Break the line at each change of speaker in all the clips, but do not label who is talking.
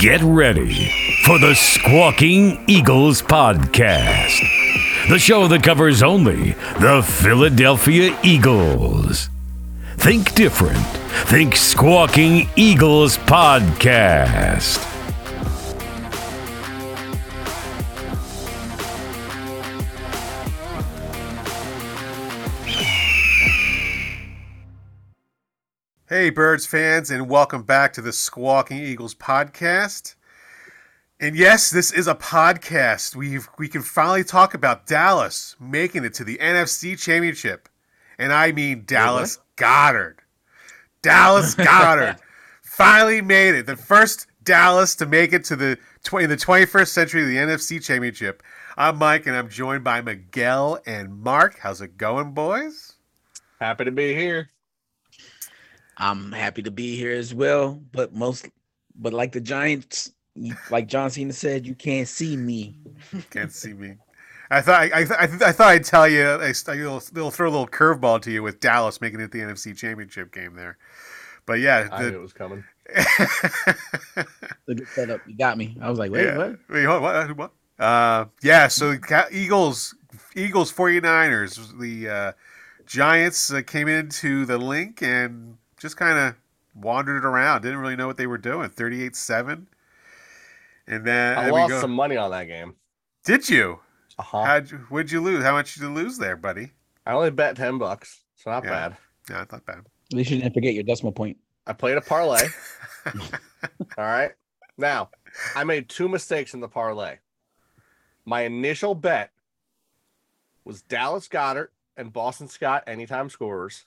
Get ready for the Squawking Eagles podcast, the show that covers only the Philadelphia Eagles. Think different. Think Squawking Eagles podcast.
Hey, Birds fans, and welcome back to the Squawking Eagles podcast. And yes, this is a podcast. We we can finally talk about Dallas making it to the NFC Championship, and I mean Dallas Goedert. Dallas Goedert finally made it. The first Dallas to make it to the tw- in the 21st century the NFC Championship. I'm Mike, and I'm joined by Miguel and Mark. How's it going, boys?
Happy to be here.
I'm happy to be here as well, but most, but like the Giants, like John Cena said, you can't see me.
Can't see me. I thought I, I, I, I thought I'd tell you. I, will they'll throw a little curveball to you with Dallas making it the NFC Championship game there. But yeah,
I knew it was coming.
The good setup, you got me. I was like, wait,
yeah.
what?
Wait, hold what? What? Uh, yeah. So Eagles, Eagles, 49ers. The uh, Giants uh, came into the Linc and just kind of wandered around. Didn't really know what they were doing. 38-7. And then
I
and
lost
go-
some money on that game.
Did you?
Uh-huh.
How'd you? What'd you lose? How much did you lose there, buddy?
I only bet ten bucks, so not
Yeah.
bad.
Yeah, I not bad.
At least you didn't forget your decimal point.
I played a parlay. All right. Now, I made two mistakes in the parlay. My initial bet was Dallas Goedert and Boston Scott anytime scorers.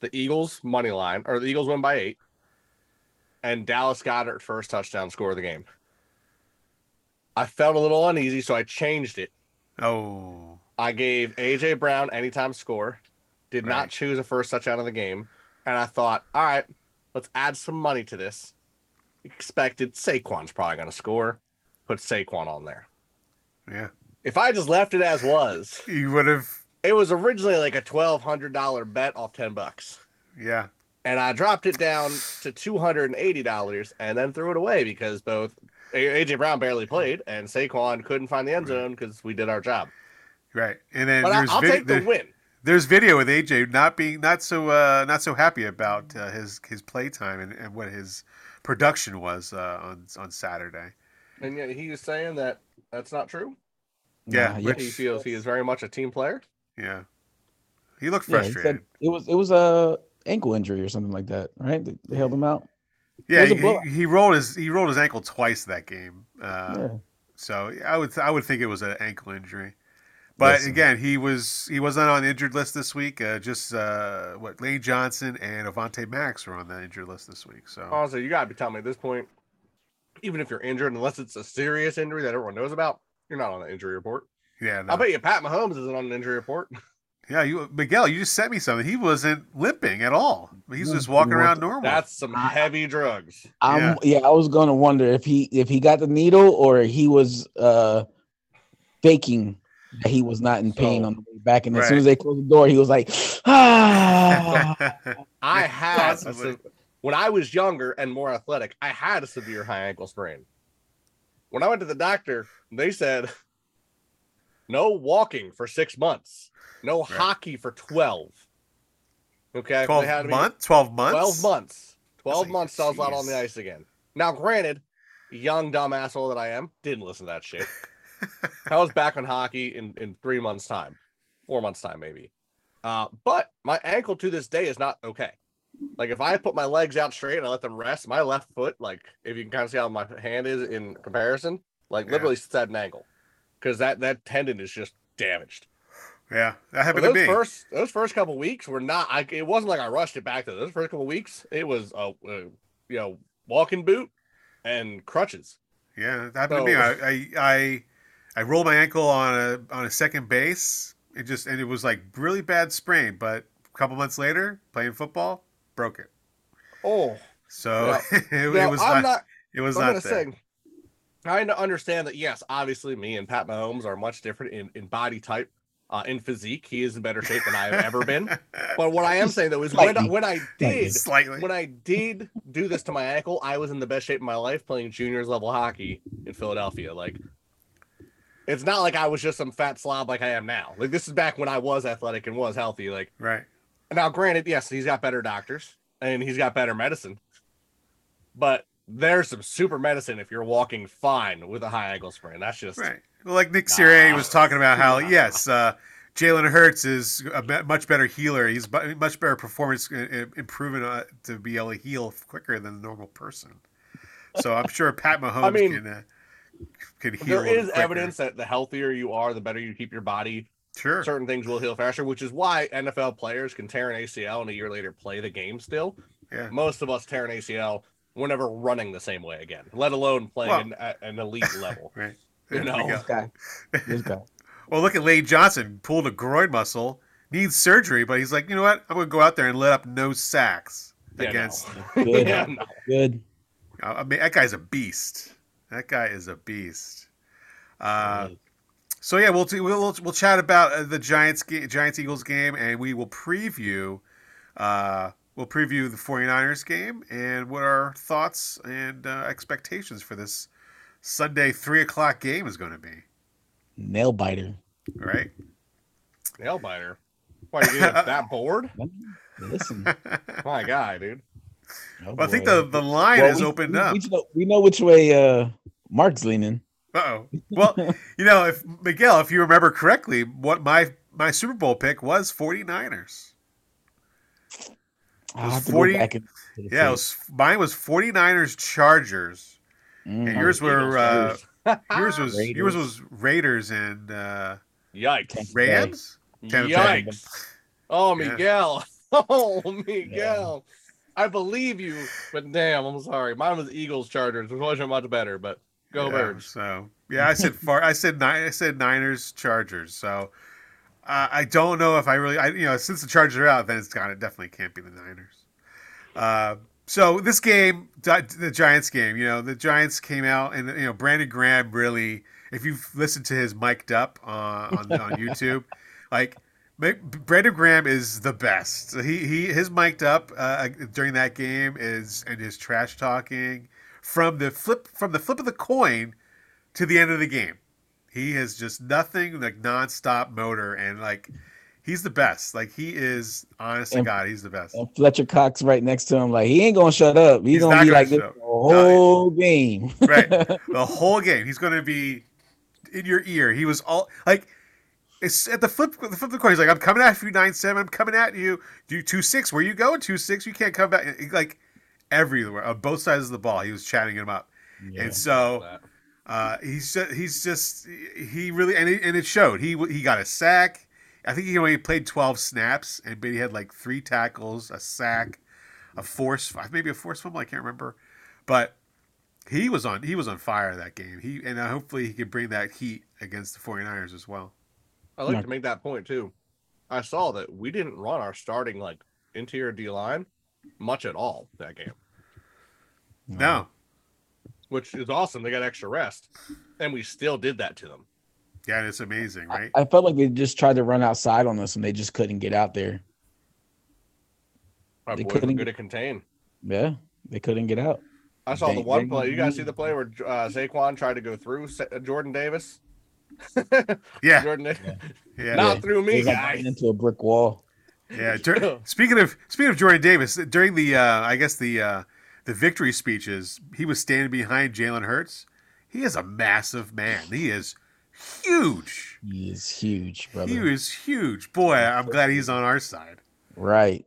The Eagles money line, or the Eagles win by eight, and Dallas Goedert first touchdown score of the game. I felt a little uneasy, so I changed it.
Oh,
I gave AJ Brown anytime score, did
Right.
not choose a first touchdown of the game, and I thought, all right, let's add some money to this. Expected Saquon's probably going to score, put Saquon on there.
yeah.
If I just left it as was,
You would have.
It was originally like a twelve hundred dollar bet off ten bucks,
Yeah.
and I dropped it down to two hundred and eighty dollars, and then threw it away because both AJ Brown barely played and Saquon couldn't find the end zone because we did our job.
Right. And then
But I,
there's
I'll
vid-
take the
there-
win.
there's video with AJ not being not so uh, not so happy about uh, his his play time and, and what his production was uh, on on Saturday.
And yet he is saying that that's not true.
Yeah,
Nah,
which-
He feels he is very much a team player.
Yeah. He looked
yeah, he
frustrated.
said it was it was a ankle injury or something like that, right? They, they held him out.
yeah, he, he, he rolled his he rolled his ankle twice that game. Uh,
yeah.
So I would I would think it was an ankle injury. But
Listen.
again, he was he wasn't on the injured list this week. Uh, just uh, what Lane Johnson and Avonte Max were on the injured list this week. So
Honestly, you gotta be telling me at this point, even if you're injured, unless it's a serious injury that everyone knows about, you're not on the injury report.
Yeah, no.
I'll bet you Pat Mahomes isn't on an injury report.
yeah. You Miguel, you just sent me something. He wasn't limping at all. He's just walking around normal.
That's some heavy drugs.
I'm yeah. I was gonna wonder if he if he got the needle or he was uh faking that he was not in pain
So-
on the way back. And as soon as they closed the door, he was like, ah.
I
Yeah,
had se- when I was younger and more athletic, I had a severe high ankle sprain. When I went to the doctor, they said no walking for six months, no
Right.
hockey for twelve. Okay,
Twelve
had me-
months. Twelve months.
12 months. 12
like,
months I was out on the ice again. Now, granted, young dumb asshole that I am, didn't listen to that shit. I was back on hockey in, in three months' time, four months' time, maybe. Uh, but my ankle to this day is not okay. Like if I put my legs out straight and I let them rest, my left foot, like if you can kind of see how my hand is in comparison, like
Yeah.
literally sits at an angle. Because that that tendon is just damaged.
Yeah, that
But
happened to
those
me.
first those first couple weeks were not. I, it wasn't like I rushed it back to those first couple weeks. It was a, a you know walking boot and crutches.
Yeah, that happened to me. I, I I I rolled my ankle on a on a second base. It just and it was like really bad sprain, but a couple months later, playing football, broke it.
Oh,
So it, it
now,
was
I'm
not,
not.
it was
I'm
not
say. I n- understand that yes, obviously me and Pat Mahomes are much different in, in body type Uh, in physique, he is in better shape than I have ever been. But what I am saying though is when I, when I did
Slightly.
when I did do this to my ankle, I was in the best shape of my life playing juniors level hockey in Philadelphia. Like, it's not like I was just some fat slob like I am now. Like, this is back when I was athletic and was healthy. Like,
Right.
now, granted, yes, he's got better doctors and he's got better medicine, but there's some super medicine if you're walking fine with a high ankle sprain. That's just
Right. Well, like Nick Sirianni
Nah.
was talking about how
Nah.
yes, uh, Jalen Hurts is a be- much better healer. He's bu- much better performance uh, uh, improvement uh, to be able to heal quicker than a normal person. So I'm sure Pat Mahomes I
mean,
can uh, can heal.
there
quicker.
evidence that the healthier you are, the better you keep your body.
Sure.
Certain things will heal faster, which is why NFL players can tear an ACL and a year later play the game still.
Yeah.
Most of us tear an ACL. We're never running the same way again, let alone playing
Well-
an, at an elite level.
Right.
You
There
know.
go.
This guy. This guy.
Well, look at Lane Johnson pulled a groin muscle, needs surgery, but he's like, you know what? I'm going to go out there and let up no sacks
Yeah, no.
against.
Good.
Yeah, no.
Good.
I mean, that guy's a beast. That guy is a beast. Uh, So yeah, we'll t- we'll we'll chat about uh, the Giants ga- Giants Eagles game, and we will preview uh, we'll preview the 49ers game and what our thoughts and uh, expectations for this Sunday three o'clock game is going to be.
Nail biter.
All right.
Nail biter. Why are you that bored?
Listen.
My guy, dude.
Oh,
Well, I think the the line
Well,
is
we-
opened
we,
up.
We know, we know which way uh Mark's leaning.
Uh oh. Well, you know, if Miguel, if you remember correctly, what my my Super Bowl pick was 49ers.
I'll
40
and
Yeah, it was, mine was 49ers Chargers.
Mm.
And yours were uh, yours was yours
Raiders.
was Raiders and uh,
Yikes.
Rams. Tampa Bay.
Yikes. Oh,
Yeah.
Miguel. Oh, Miguel. I believe you, but damn, I'm sorry. Mine was Eagles Chargers, which wasn't much better, but go
Yeah,
Birds.
So yeah, I said far. I said nine. I said Niners Chargers. So uh, I don't know if I really. I you know since the Chargers are out, then it's gone. it definitely can't be the Niners. Uh, so this game, the Giants game, you know, the Giants came out and you know Brandon Graham really. If you've listened to his mic'd up uh, on on YouTube, like. Brandon Graham is the best. He he his mic'd up uh, during that game is and his trash talking from the flip from the flip of the coin to the end of the game. He has just nothing like nonstop motor and like he's the best. Like he is honest to God, he's the best.
And Fletcher Cox right next to him, like he ain't gonna shut up. He's,
He's
gonna be
gonna
like this the
up.
whole game.
Right. The whole game. He's gonna be in your ear. He was all like it's at the flip the flip of the coin. He's like, I'm coming at you nine seven, I'm coming at you. Do two six. Where you going? Two six, you can't come back like everywhere on both sides of the ball. He was chatting him up. And so
That.
Uh, he's just, he's just he really and it, and it showed. He he got a sack. I think he only played twelve snaps, and but he had like three tackles, a sack, a force maybe a force fumble. I can't remember, but he was on he was on fire that game. He and uh, hopefully he could bring that heat against the 49ers as well.
I like
Yeah.
to make that point too. I saw that we didn't run our starting like interior D line much at all that game,
No,
which is awesome. They got extra rest, and we still did that to them.
yeah, it's amazing, right?
I felt like they just tried to run outside on us and they just couldn't get out there.
Our
They couldn't-
good at contain.
Yeah, they couldn't get out.
I saw the one
they-
play. You guys see the play where uh, Saquon tried to go through Sa- uh, Jordan Davis?
yeah,
Jordan, Da-
yeah,
not through me,
They got
guys.
ran into a brick wall.
Yeah. Dur- speaking of speaking of Jordan Davis, during the uh, I guess the uh, the victory speeches, he was standing behind Jalen Hurts. He is a massive man. He is huge.
He is huge, brother.
He is huge. Boy, I'm glad he's on our side.
Right.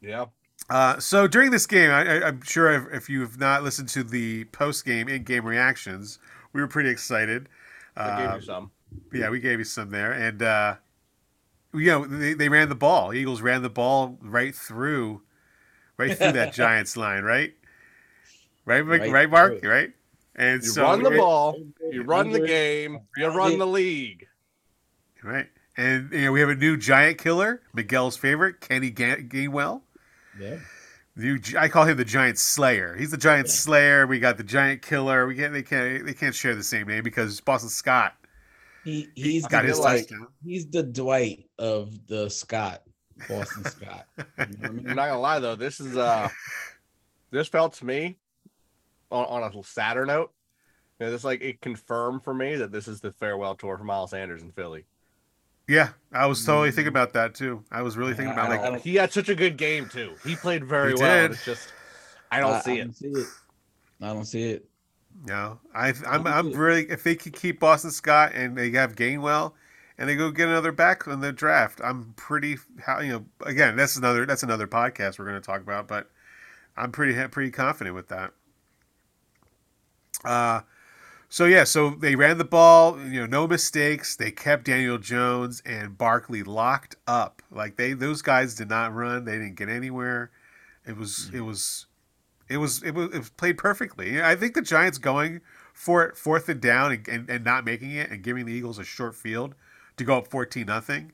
Yeah,
Uh, so during this game, I, I, I'm sure if, if you've not listened to the post game in game reactions, we were pretty excited.
I gave
Uh,
you some.
Yeah, we gave you some there, and uh, you know they, they ran the ball. Eagles ran the ball right through, right through that Giants line, right? Right,
Right
right, Mark,
through
right? And
You
so
run the
it-
ball, you run the game, you run the league.
right? And you know we have a new Giant killer, Miguel's favorite, Kenny Ga- Gainwell.
Yeah.
New, I call him the Giant Slayer. He's the Giant Slayer. We got the Giant Killer. We can't, they can't, they can't share the same name because Boston Scott
He he's
got his
like-
touchdown.
he's the Dwight of the Scott, Boston Scott. You know I
I'm
mean?
not gonna lie though, this is uh this felt to me on, on a sadder note. You know, this like it confirmed for me that this is the farewell tour for Miles Sanders in Philly.
Yeah, I was totally
Mm.
thinking about that too. I was really thinking
Yeah,
about
I
like,
don't-
He had such a good game too. He played very
He
well. It's just I don't see
I
it.
don't see it. I don't see it.
No, I I'm
I'm
I'm really if they could keep Boston Scott and they have Gainwell and they go get another back in the draft, I'm pretty how you know again that's another that's another podcast we're going to talk about, but I'm pretty pretty confident with that. Uh, so yeah, so they ran the ball, you know, no mistakes. They kept Daniel Jones and Barkley locked up. Like they those guys did not run. They didn't get anywhere. It was it was it was it was it was played perfectly. I think the Giants going for it fourth and down and, and, and not making it and giving the Eagles a short field to go up fourteen nothing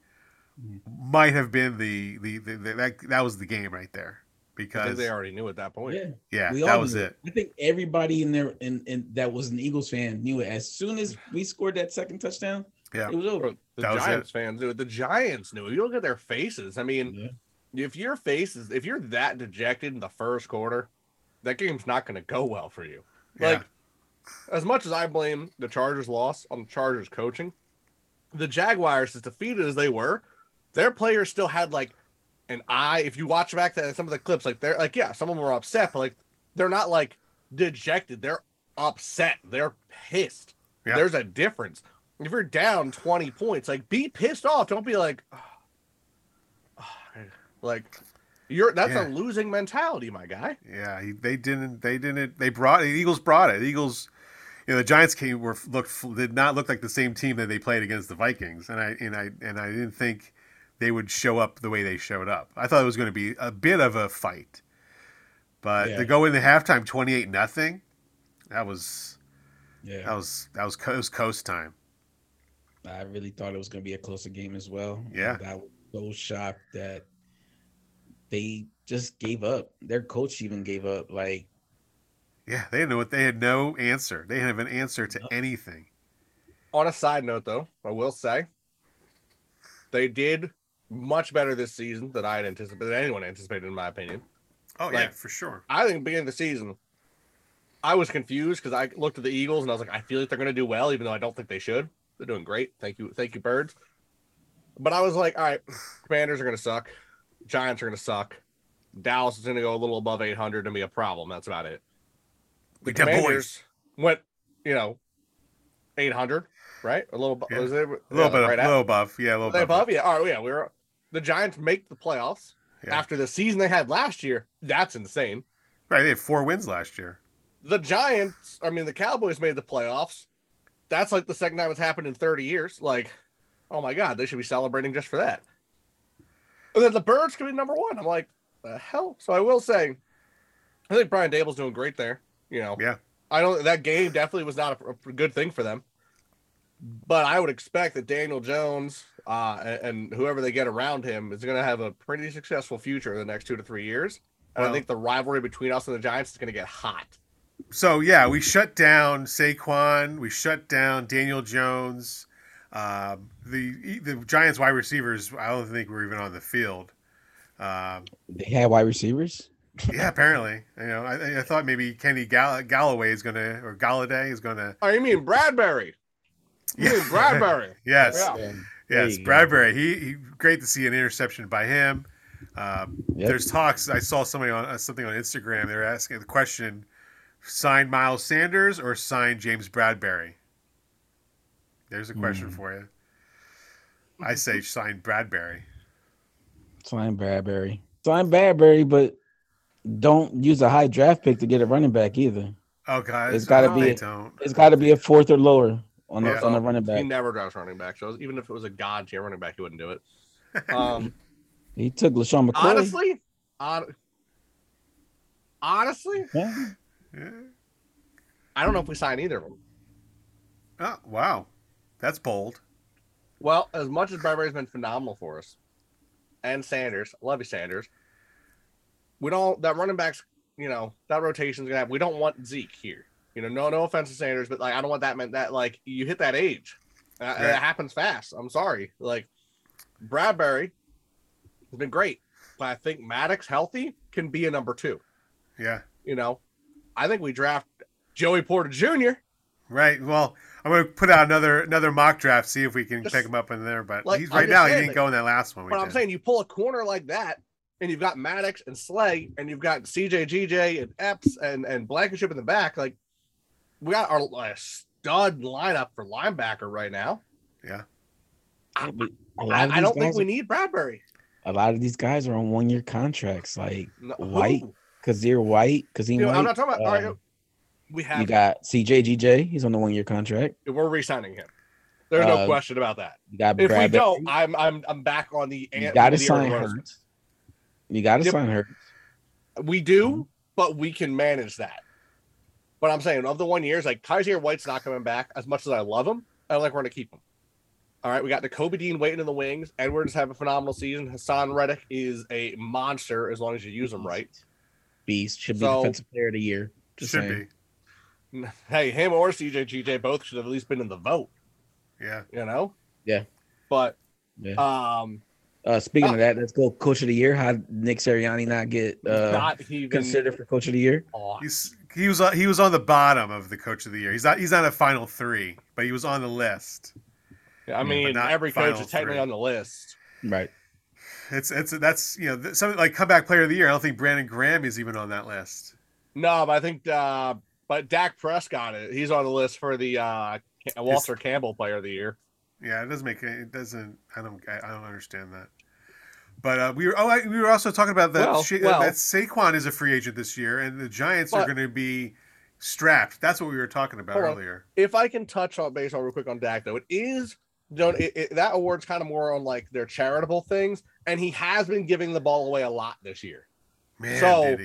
mm-hmm. might have been the, the, the, the that that was the game right there because
they already knew at that point.
Yeah,
yeah
we
that
all
was
knew
it.
I think everybody in there in, in that was an Eagles fan knew it. As soon as we scored that second touchdown,
Yeah.
it was over.
The
That
Giants fans knew it. The Giants knew it. You look at their faces. I mean,
Yeah.
if your face is if you're that dejected in the first quarter, that game's not going to go well for you.
Yeah.
Like, as much as I blame the Chargers' loss on the Chargers' coaching, the Jaguars, as defeated as they were, their players still had like an eye. If you watch back to some of the clips, like they're like, yeah, some of them were upset, but like they're not like dejected. They're upset. They're pissed.
Yeah.
There's a difference. If you're down 20 points, like be pissed off. Don't be like, like you're that's
Yeah.
a losing mentality, my guy.
Yeah, they didn't. They didn't. They brought the Eagles. Brought it. The Eagles. You know, the Giants came were looked did not look like the same team that they played against the Vikings, and I and I and I didn't think they would show up the way they showed up. I thought it was going to be a bit of a fight, but
Yeah.
to go into halftime twenty eight nothing, that was
Yeah,
that was that was coast coast time.
I really thought it was going to be a closer game as well.
Yeah.
I was so shocked that they just gave up. Their coach even gave up. Like,
Yeah, they didn't know what they had no answer. They didn't have an answer to
No.
anything.
On a side note, though, I will say they did much better this season than I had anticipated, than anyone anticipated, in my opinion.
Oh yeah, for sure.
I think beginning of the season, I was confused because I looked at the Eagles and I was like, I feel like they're going to do well, even though I don't think they should. They're doing great. Thank you, thank you, birds. But I was like, all right, Commanders are going to suck. Giants are going to suck. Dallas is going to go a little above 800 and be a problem. That's about it. The
We got boys.
Went, you know, 800, right? A little,
Yeah.
was it,
A little bit,
right
a little above. Yeah, a little bit
above, yeah. All right, yeah. We were the Giants make the playoffs
Yeah.
after the season they had last year. That's insane.
Right, they had four wins last year.
The Giants, I mean, the Cowboys made the playoffs. That's like the second time it's happened in 30 years. Like, oh my God, they should be celebrating just for that. And then the Birds could be number one. I'm like, the hell? So I will say, I think Brian Daboll's doing great there. You know,
Yeah.
I don't. That game definitely was not a, a good thing for them. But I would expect that Daniel Jones uh, and, and whoever they get around him is going to have a pretty successful future in the next two to three years. And
Well-
I think the rivalry between us and the Giants is going to get hot.
So yeah, we shut down Saquon. We shut down Daniel Jones. Um, the the Giants wide receivers. I don't think were even on the field. Um,
they had wide receivers.
Yeah, apparently. You know, I, I thought maybe Kenny Gall- Galloway is gonna or Golladay is gonna.
Oh, you mean Bradberry? You mean Bradberry?
yes,
Yeah.
Yeah.
Yes,
you.
Bradberry. He, he great to see an interception by him. Um,
Yep.
There's talks. I saw somebody on uh, something on Instagram. They were asking the question: sign Miles Sanders or sign James Bradberry? There's a question
Hmm.
for you. I say sign Bradberry.
Sign Bradberry. Sign Bradberry, but don't use a high draft pick to get a running back either.
Okay, guys,
It's gotta
no,
be
They
a-
don't.
It's got to be a fourth or lower on the
Yeah.
on the running back.
He never drafts running back. So even if it was a god tier running back, he wouldn't do it. Um,
He took LeSean McCoy.
honestly, hon- honestly,
Yeah.
Yeah.
I don't know if we sign either of them.
Oh, wow, that's bold.
Well, as much as Bradberry's been phenomenal for us, and Sanders, love you, Sanders. We don't that running backs, you know, that rotation's gonna have. We don't want Zeke here. You know, no, no offense to Sanders, but like I don't want that meant that like you hit that age. Uh,
Right.
It happens fast. I'm sorry. Like Bradberry has been great, but I think Maddox healthy can be a number two.
Yeah.
You know, I think we draft Joey Porter Jr.
Right. Well, I'm going to put out another another mock draft, see if we can
Just-
pick him up in there. But
like,
he's right now. he didn't
that-
go in that last one. we
But I'm
did.
saying you pull a corner like that, and you've got Maddox and Slay, and you've got CJ, GJ, and Epps and and Blankenship in the back. Like we got our uh, stud lineup for linebacker right now.
Yeah.
Yeah, lot
I,
of
I don't think
guys
we
are-
need Bradberry.
a lot of these guys are on one year contracts, like
No,
White,
who?
Kyzir White, Kazim
You know,
White.
I'm not talking about. all right,
um,
we have you
got CJ GJ, he's on the one year contract.
we're re-signing him. There's no
Uh,
question about that.
You got
If we don't, I'm I'm I'm back on the.
you
ant-
got to sign
Aaron
Hurts. You got to
Yep.
sign Hurts.
We do,
Mm-hmm.
but we can manage that. But I'm saying of the one years, like Kyzir White's not coming back. As much as I love him, I don't think we're gonna keep him. All right, we got the Kobe Dean waiting in the wings. Edwards have a phenomenal season. Haason Reddick is a monster as long as you use him right.
Beast should be
So-
defensive player of the year. Just
Should
saying.
be.
Hey, him or CJ GJ both should have at least been in the vote.
Yeah.
You know.
Yeah.
But
Yeah.
um,
Uh, speaking
uh,
of that, let's go coach of the year. How did Nick Sirianni not get uh,
not even
considered for coach of the year?
Oh,
He's he was on- he was on the bottom of the coach of the year. He's not he's not a final three, but he was on the list.
I mean,
not
every coach is technically
three.
on the list.
Right.
It's it's that's you know th- something like comeback player of the year. I don't think Brandon Graham is even on that list.
No, but I think, uh, but Dak Prescott, is- he's on the list for the uh, Ca- Walter Campbell Player of the Year.
Yeah, it doesn't make it doesn't. I don't I, don't understand that. But uh, we were oh I, we were also talking about that
Well,
Sha-
well-
that Saquon is a free agent this year, and the Giants are going to be strapped. That's what we were talking about
Hold on.
earlier.
If I can touch on baseball real quick on Dak, though, it is don't it, it, that award's kind of more on like their charitable things, and he has been giving the ball away a lot this year.
Man,
So-?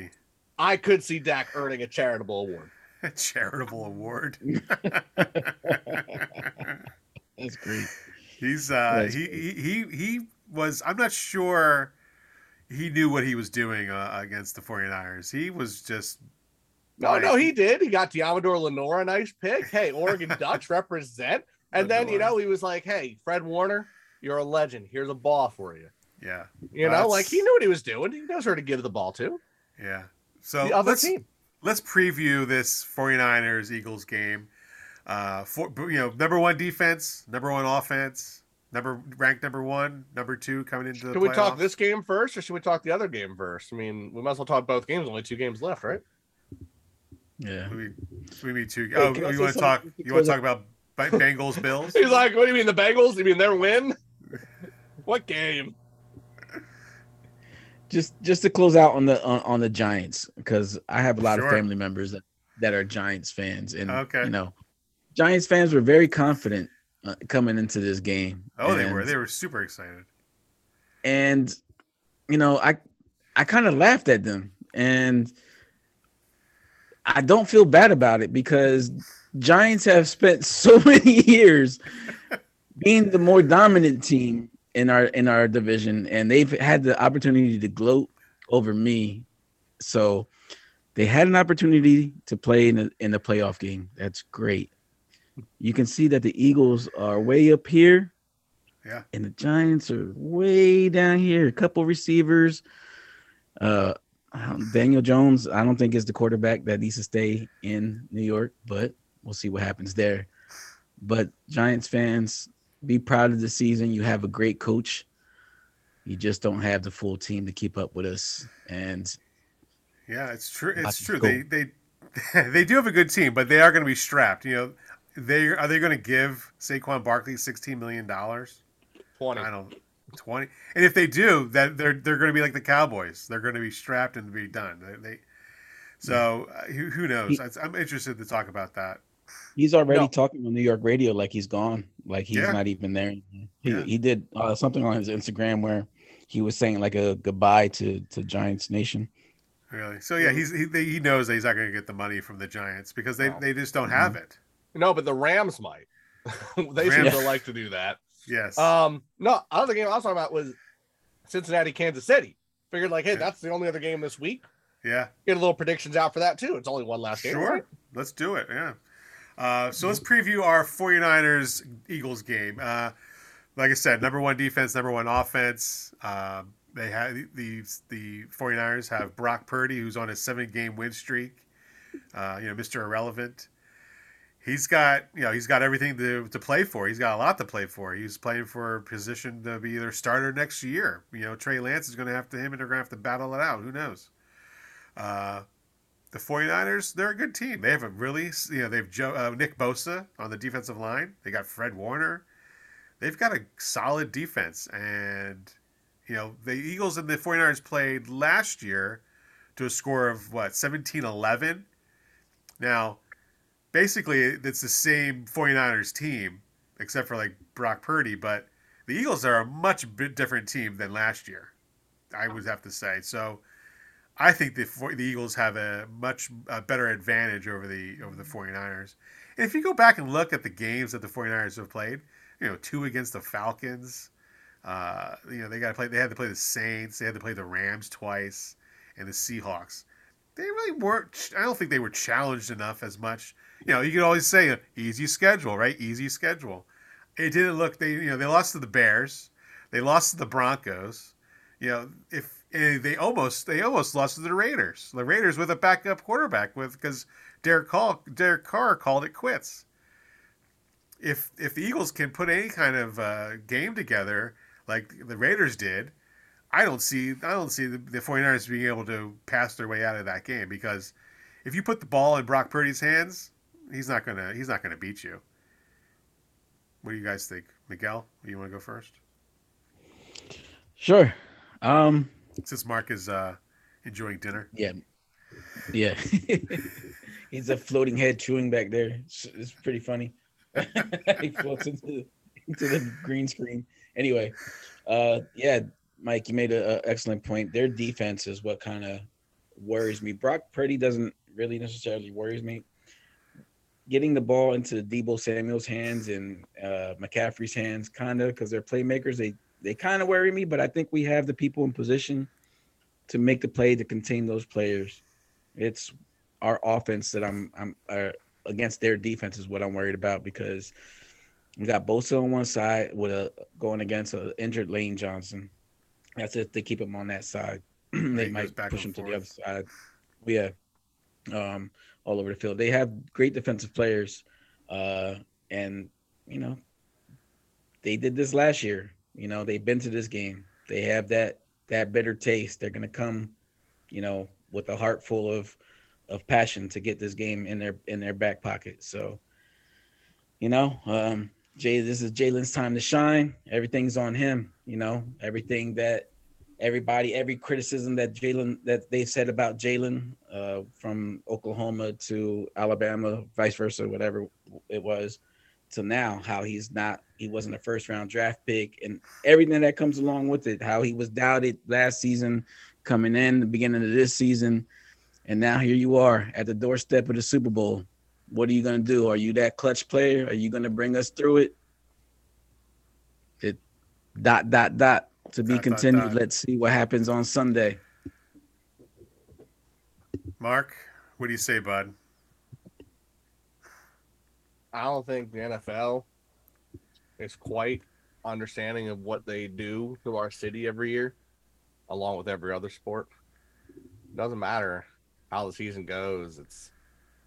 I could see Dak earning a charitable award.
A charitable award.
That's great.
He's uh
That's
he, he he he was I'm not sure he knew what he was doing uh, against the 49ers. He was just
No, no, he did. He got Deommodore Lenoir a nice pick. Hey, Oregon Ducks represent. And then you know he was like, "Hey, Fred Warner, you're a legend. Here's a ball for you."
yeah.
You know, like he knew what he was doing. He knows where to give the ball to.
Yeah. So
the other
let's
team.
let's preview this 49ers Eagles game. Uh for you know, number 1 defense, number 1 offense, number ranked number 1, number 2 coming into the
Should we talk this game first, or should we talk the other game first? I mean, we might as well talk both games. Only two games left, right?
Yeah.
We, we need two.
Hey,
Oh, you want to talk? You want to talk about Bengals Bills?
He's like, "What do you mean the Bengals? You mean their win? what game?
Just just to close out on the on, on the Giants because I have a lot
Sure.
of family members that, that are Giants fans and
Okay.
you know Giants fans were very confident uh, coming into this game.
Oh, they were. They were super excited.
and you know i i kind of laughed at them and i don't feel bad about it because giants have spent so many years being the more dominant team in our in our division and they've had the opportunity to gloat over me so they had an opportunity to play in the in the playoff game that's great you can see that the eagles are way up here
Yeah.
and the Giants are way down here. A couple receivers. Uh, um, Daniel Jones, I don't think is the quarterback that needs to stay in New York, but we'll see what happens there. But Giants fans, be proud of the season. You have a great coach. You just don't have the full team to keep up with us. And
Yeah, it's true. It's true. They they they do have a good team, but they are going to be strapped. You know, they are they going to give Saquon Barkley sixteen million dollars?
Twenty.
I don't twenty. And if they do, that they're they're going to be like the Cowboys. They're going to be strapped and be done. They, they so uh, who, who knows? I, I'm interested to talk about that.
he's already
No.
talking on New York radio like he's gone, like he's
Yeah.
not even there. He,
Yeah.
he did uh, something on his Instagram where he was saying like a goodbye to to Giants Nation.
Really. So yeah, he's he, he knows that he's not going to get the money from the Giants because they
No.
they just don't have it.
No, but the Rams might. they seem to like to do that.
Yes.
Um, no, other game I was talking about was Cincinnati, Kansas City. Figured like, hey,
Yeah.
that's the only other game this week.
yeah.
Get a little predictions out for that too. It's only one last game.
Sure.
right?
Let's do it. Yeah. Uh, so let's preview our 49ers Eagles game. Uh, like I said, number one defense, number one offense. Um, they have the the 49ers have Brock Purdy, who's on a seven game win streak. Uh, you know, Mr. Irrelevant. He's got you know he's got everything to, to play for. He's got a lot to play for. He's playing for a position to be either starter next year. You know, Trey Lance is going to have to him and they're going to have to battle it out. Who knows? Uh, the 49ers, they're a good team. They have a really, you know, they've Joe, uh, Nick Bosa on the defensive line. They got Fred Warner. They've got a solid defense. And, you know, the Eagles and the 49ers played last year to a score of, what, 17 11? Now, basically, it's the same 49ers team, except for like Brock Purdy, but the Eagles are a much bit different team than last year, I would have to say. So, I think the the Eagles have a much a better advantage over the over the 49ers. And if you go back and look at the games that the 49ers have played, you know, two against the Falcons, uh, you know, they got to play they had to play the Saints, they had to play the Rams twice and the Seahawks. They really weren't I don't think they were challenged enough as much. You know, you could always say easy schedule, right? Easy schedule. It didn't look they you know, they lost to the Bears, they lost to the Broncos. You know, if they almost they almost lost to the Raiders. The Raiders with a backup quarterback with because Derek Carr Derek Carr called it quits. If if the Eagles can put any kind of uh, game together like the Raiders did, I don't see I don't see the, the 49ers being able to pass their way out of that game because if you put the ball in Brock Purdy's hands, he's not gonna he's not gonna beat you. What do you guys think, Miguel? You want to go first?
Sure. Um,
since Mark is uh, enjoying dinner.
Yeah, yeah. He's a floating head chewing back there. It's, it's pretty funny. he floats into the, into the green screen. Anyway, uh, yeah, Mike, you made an excellent point. Their defense is what kind of worries me. Brock Purdy doesn't really necessarily worries me. Getting the ball into Deebo Samuel's hands and uh, McCaffrey's hands, kind of, because they're playmakers. They they kind of worry me, but I think we have the people in position to make the play to contain those players. It's our offense that I'm I'm uh, against their defense is what I'm worried about because we got Bosa on one side with a going against an injured Lane Johnson. That's if they keep him on that side. they might push him to the other side. Yeah, um, all over the field. They have great defensive players, uh, and you know they did this last year. You know, they've been to this game. They have that that bitter taste. They're gonna come, you know, with a heart full of of passion to get this game in their in their back pocket. So, you know, um, Jay, this is Jalen's time to shine. Everything's on him. You know, everything that everybody, every criticism that Jalen that they said about Jalen, uh, from Oklahoma to Alabama, vice versa, whatever it was to now how he's not he wasn't a first round draft pick and everything that comes along with it how he was doubted last season coming in the beginning of this season and now here you are at the doorstep of the super bowl what are you going to do are you that clutch player are you going to bring us through it it dot dot dot to be dot, continued dot, dot. let's see what happens on sunday
mark what do you say bud
I don't think the NFL is quite understanding of what they do to our city every year, along with every other sport. It doesn't matter how the season goes. It's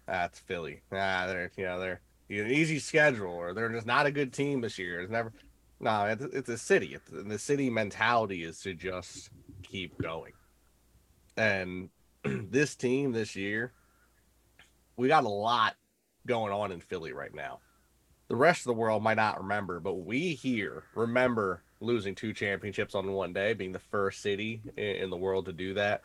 that's Philly. Ah, they're you know they're an easy schedule, or they're just not a good team this year. It's never. No, it's, it's a city. It's, the city mentality is to just keep going. And this team this year, we got a lot going on in Philly right now. The rest of the world might not remember, but we here remember losing two championships on one day, being the first city in the world to do that.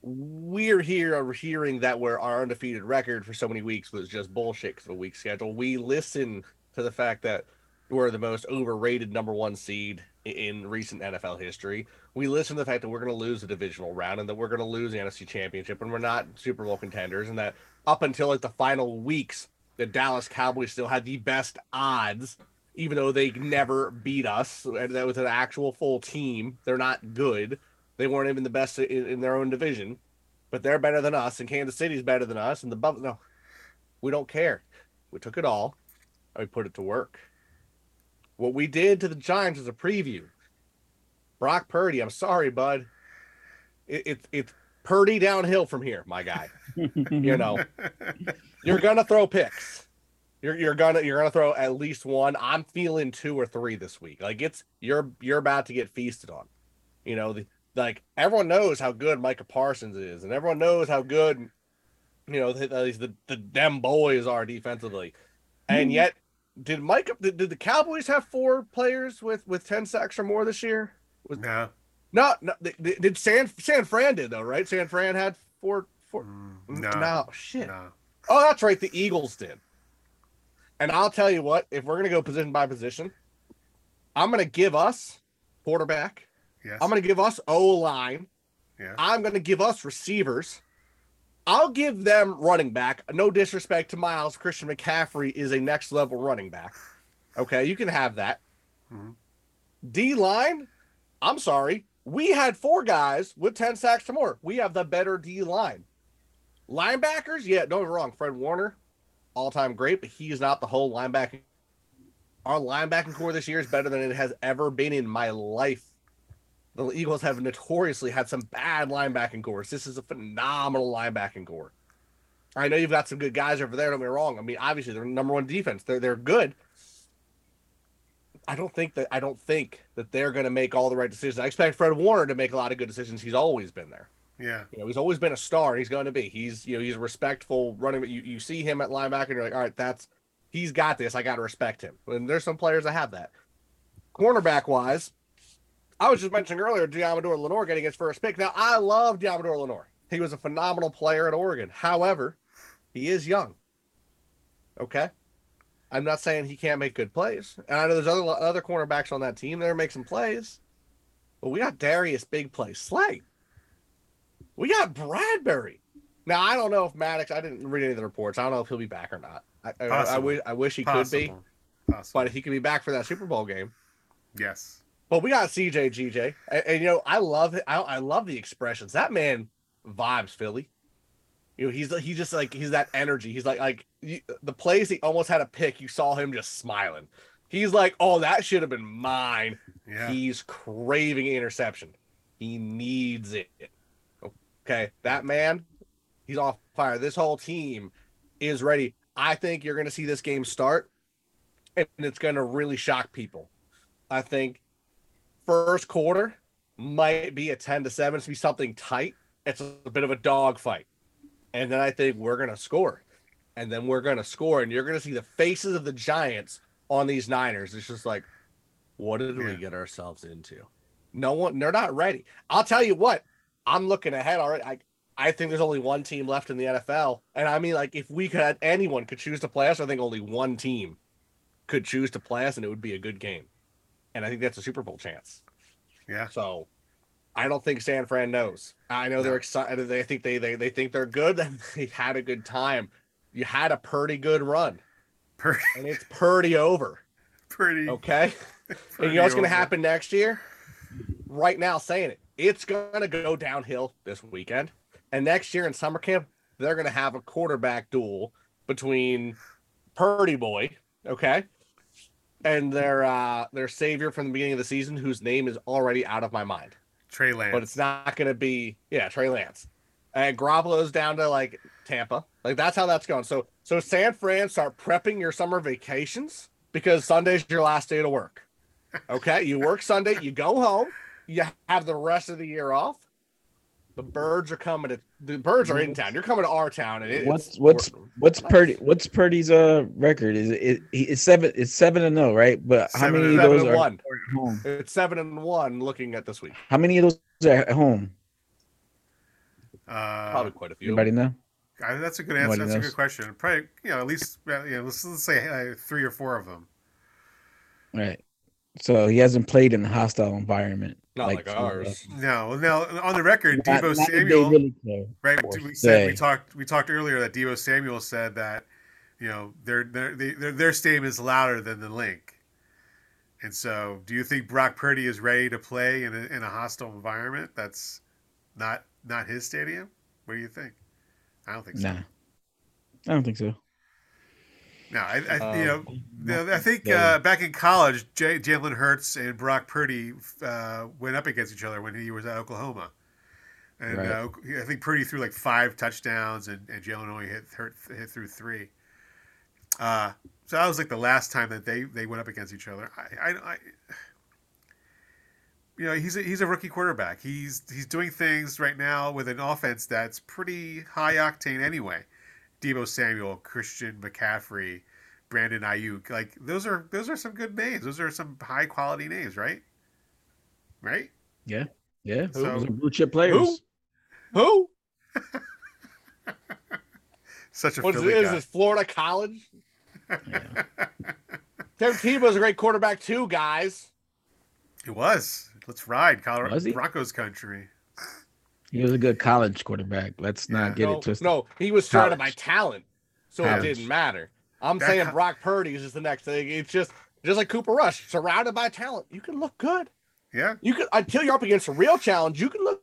We're here are hearing that we're our undefeated record for so many weeks was just bullshit because of a weak schedule. We listen to the fact that we're the most overrated number one seed in recent NFL history. We listen to the fact that we're going to lose the divisional round and that we're going to lose the NFC Championship and we're not Super Bowl contenders and that up until like the final weeks, the Dallas Cowboys still had the best odds, even though they never beat us. And that was an actual full team. They're not good. They weren't even the best in, in their own division, but they're better than us. And Kansas City's better than us. And the Buffalo, no, we don't care. We took it all and we put it to work. What we did to the Giants was a preview. Brock Purdy, I'm sorry, bud. It, it's it's Purdy downhill from here, my guy. you know, you're gonna throw picks. You're you're gonna you're gonna throw at least one. I'm feeling two or three this week. Like it's you're you're about to get feasted on. You know, the, like everyone knows how good Micah Parsons is, and everyone knows how good you know the the, the them boys are defensively, and yet did Micah did, did the Cowboys have four players with with ten sacks or more this year? Was
no.
no no they- did San San Fran did though right? San Fran had four four.
Mm, No.
no shit.
No.
Oh, that's right. The Eagles did. And I'll tell you what, if we're going to go position by position, I'm going to give us quarterback.
Yes.
I'm going to give us O line.
yeah.
I'm going to give us receivers. I'll give them running back. No disrespect to Miles. Christian McCaffrey is a next level running back. Okay, you can have that.
Mhm.
D line, I'm sorry. We had four guys with 10 sacks or more. We have the better D line. Linebackers, yeah, don't get me wrong. Fred Warner, all time great, but he is not the whole linebacking. Our linebacking core this year is better than it has ever been in my life. The Eagles have notoriously had some bad linebacking cores. This is a phenomenal linebacking core. I know you've got some good guys over there. Don't get me wrong. I mean, obviously they're number one defense. They're they're good. I don't think that I don't think that they're going to make all the right decisions. I expect Fred Warner to make a lot of good decisions. He's always been there.
Yeah.
You know, he's always been a star. He's going to be. He's you know he's a respectful running. You you see him at linebacker, and you're like, all right, that's he's got this. I got to respect him. And there's some players that have that. Cornerback wise, I was just mentioning earlier, Deommodore Lenoir getting his first pick. Now I love Deommodore Lenoir. He was a phenomenal player at Oregon. However, he is young. Okay. I'm not saying he can't make good plays. And I know there's other other cornerbacks on that team that are making some plays. But we got Darius big play Slay. We got Bradberry. Now I don't know if Maddox. I didn't read any of the reports. I don't know if he'll be back or not. I, I, I,
Possible.
wish I wish he could be,
Possible. Possible.
but if he could be back for that Super Bowl game.
Yes.
But we got CJ GJ, and, and, you know I love it. I, I love the expressions. That man vibes Philly. You know he's he's just like he's that energy. He's like like you, the plays he almost had a pick. You saw him just smiling. He's like, oh, that should have been mine.
Yeah.
He's craving interception. He needs it. Okay, that man, he's off fire. This whole team is ready. I think you're going to see this game start, and it's going to really shock people. I think first quarter might be a 10 to 7. It's be something tight. It's a bit of a dog fight. And then I think we're going to score. And then we're going to score. And you're going to see the faces of the Giants on these Niners. It's just like, what did
Yeah.
we get ourselves into? No one, they're not ready. I'll tell you what, I'm looking ahead already. I, I think there's only one team left in the NFL. And I mean, like, if we could, anyone could choose to play us, I think only one team could choose to play us, and it would be a good game. And I think that's a Super Bowl chance.
Yeah.
So I don't think San Fran knows. I know they're excited. They think they, they they think they're good they had a good time. You had a pretty good run,
Pretty.
and it's pretty over.
Pretty.
Okay. And you know what's going to happen next year? Right now, saying it, it's going to go downhill this weekend. And next year in summer camp, they're going to have a quarterback duel between Purdy Boy, okay, and their uh, their savior from the beginning of the season, whose name is already out of my mind.
Trey Lance.
But it's not going to be yeah Trey Lance. And Garoppolo's down to like Tampa. Like that's how that's going. So so San Fran start prepping your summer vacations because Sunday's your last day to work. Okay, you work Sunday, you go home, you have the rest of the year off. The birds are coming to the birds are in town. You're coming to our town, and it,
What's
it's-
what's what's Purdy? What's Purdy's uh record? Is it, it it's seven? It's seven and zero, right? But how
Seven
many of those are
one.
at home?
It's seven and one. Looking at this week,
How many of those are at home?
uh,
probably quite a few.
Anybody know?
I- that's a good answer.
Nobody
That's a good question. Probably, you know, at least, uh, you know, let's, let's say uh, three or four of them.
Right. So he hasn't played in a hostile environment.
Not like,
some of
ours.
Uh, no, now on the record,
Not-
Deebo
not
Samuel,
really care.
right?
or
We said we talked we talked earlier that Deebo Samuel said that, you know, their their their their stadium is louder than the Linc. And so, do you think Brock Purdy is ready to play in a, in a hostile environment that's not not his stadium? What do you think? I don't think so.
Nah, I don't think so.
No, I, I
Um,
you know, no, I think uh, back in college, J- Jalen Hurts and Brock Purdy uh, went up against each other when he was at Oklahoma, and
Right.
uh, I think Purdy threw like five touchdowns, and, and Jalen only hit hit, hit through three. Uh, so that was like the last time that they, they went up against each other. I, I, I you know, he's a, he's a rookie quarterback. He's he's doing things right now with an offense that's pretty high octane anyway. Deebo Samuel, Christian McCaffrey, Brandon Aiyuk. Like those are those are some good names. Those are some high quality names, right? Right?
Yeah, Yeah.
So-
those are blue chip players.
Who? who?
Such a
What is,
Philly
it? is
guy.
this Florida College?
Yeah.
Tim Tebow's a great quarterback too, guys.
It was. Let's ride, Colorado
Was he?
Broncos country.
He was a good college quarterback. Let's
Yeah.
not get
no,
it twisted.
no, he was surrounded by talent, so
College.
it didn't matter. I'm
That
saying
co-
Brock Purdy is just the next thing. It's just just like Cooper Rush, surrounded by talent. You can look good.
Yeah,
You can until you're up against a real challenge. You can look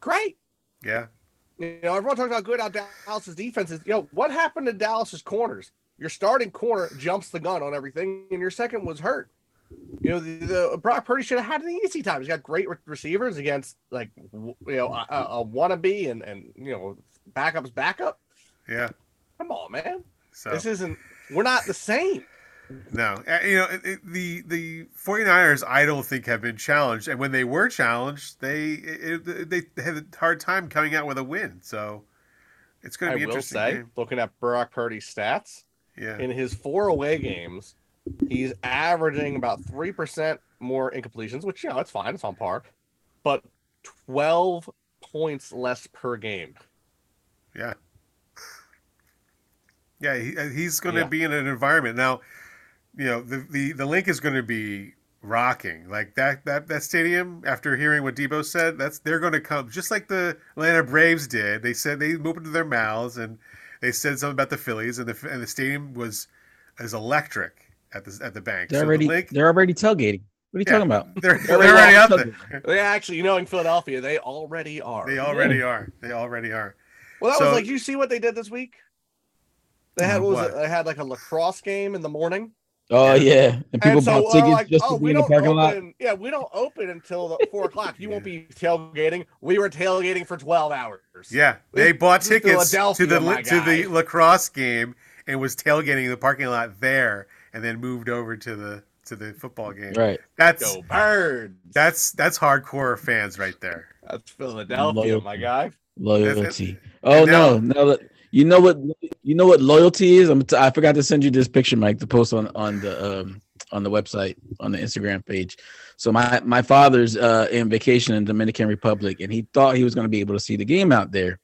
great.
yeah.
You know, everyone talks about good how Dallas's defense is. You know, what happened to Dallas's corners? Your starting corner jumps the gun on everything, and your second was hurt. You know, the, the Brock Purdy should have had an easy time. He's got great re- receivers against like w- you know a, a wannabe and and you know backups backup.
Yeah.
Come on, man.
So
This isn't. We're not the same.
no, you know it, it, the the 49ers I don't think have been challenged, and when they were challenged, they it, they had a hard time coming out with a win. So it's going to be
will
interesting.
say,
game.
looking at Brock Purdy's stats
Yeah,
in his four away games, he's averaging about three percent more incompletions, which you know it's fine, it's on par, but twelve points less per game.
yeah, yeah. He, uh, he's going to
Yeah.
be in an environment now. You know, the the the Linc is going to be rocking like that that that stadium after hearing what Deebo said that's they're going to come just like the atlanta braves did they said they opened their mouths and they said something about the phillies and the and the stadium was is electric at the at the bank
they're
So the
already they're already tailgating. What are you
Yeah.
talking about?
they're,
They're
they're already up
already
there
They actually, you know, in Philadelphia, they already are.
they already are they already are
well, that
so-
was like you see what they did this week. They had
No,
what was
what?
it? They had like a lacrosse game in the morning.
Oh yeah, and people
and so
bought
uh,
tickets
like,
just
oh,
to be in the
don't
parking lot.
Yeah, we don't open until the four o'clock. You won't be tailgating. We were tailgating for twelve hours.
yeah they bought tickets to the
my
to the lacrosse game and was tailgating in the parking lot there and then moved over to the to the football game
Right.
that's
Go birds.
that's that's hardcore fans right there
That's Philadelphia,
Loyalty.
my guy.
Loyalty. Oh
and now-
no, no. that- You know what? You know what loyalty is. I'm. T- I forgot to send you this picture, Mike, to post on on the um on the website on the Instagram page. So my my father's uh in vacation in Dominican Republic, and he thought he was going to be able to see the game out there.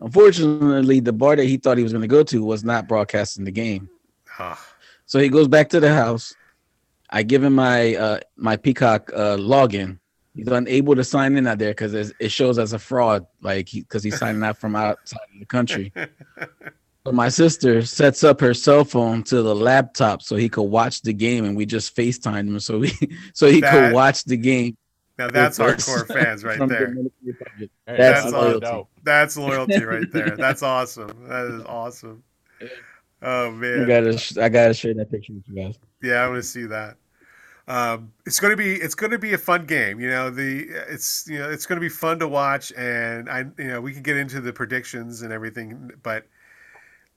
Unfortunately, the bar that he thought he was going to go to was not broadcasting the game.
Ah.
So he goes back to the house. I give him my uh my Peacock uh login. He's unable to sign in out there because it shows as a fraud, like because he's signing out from outside of the country. So my sister sets up her cell phone to the laptop so he could watch the game, and we just FaceTimed him so we so he
That-
could watch the game.
Now that's
with us
hardcore fans right there.
Hey,
That's
That's
loyalty.
dope.
That's loyalty right there. That's awesome. That is awesome. Oh man,
I gotta I gotta share that picture with you guys.
Yeah, I want to see that. Um, it's going to be it's to be a fun game. You know, the it's you know it's going to be fun to watch, and I you know we can get into the predictions and everything, but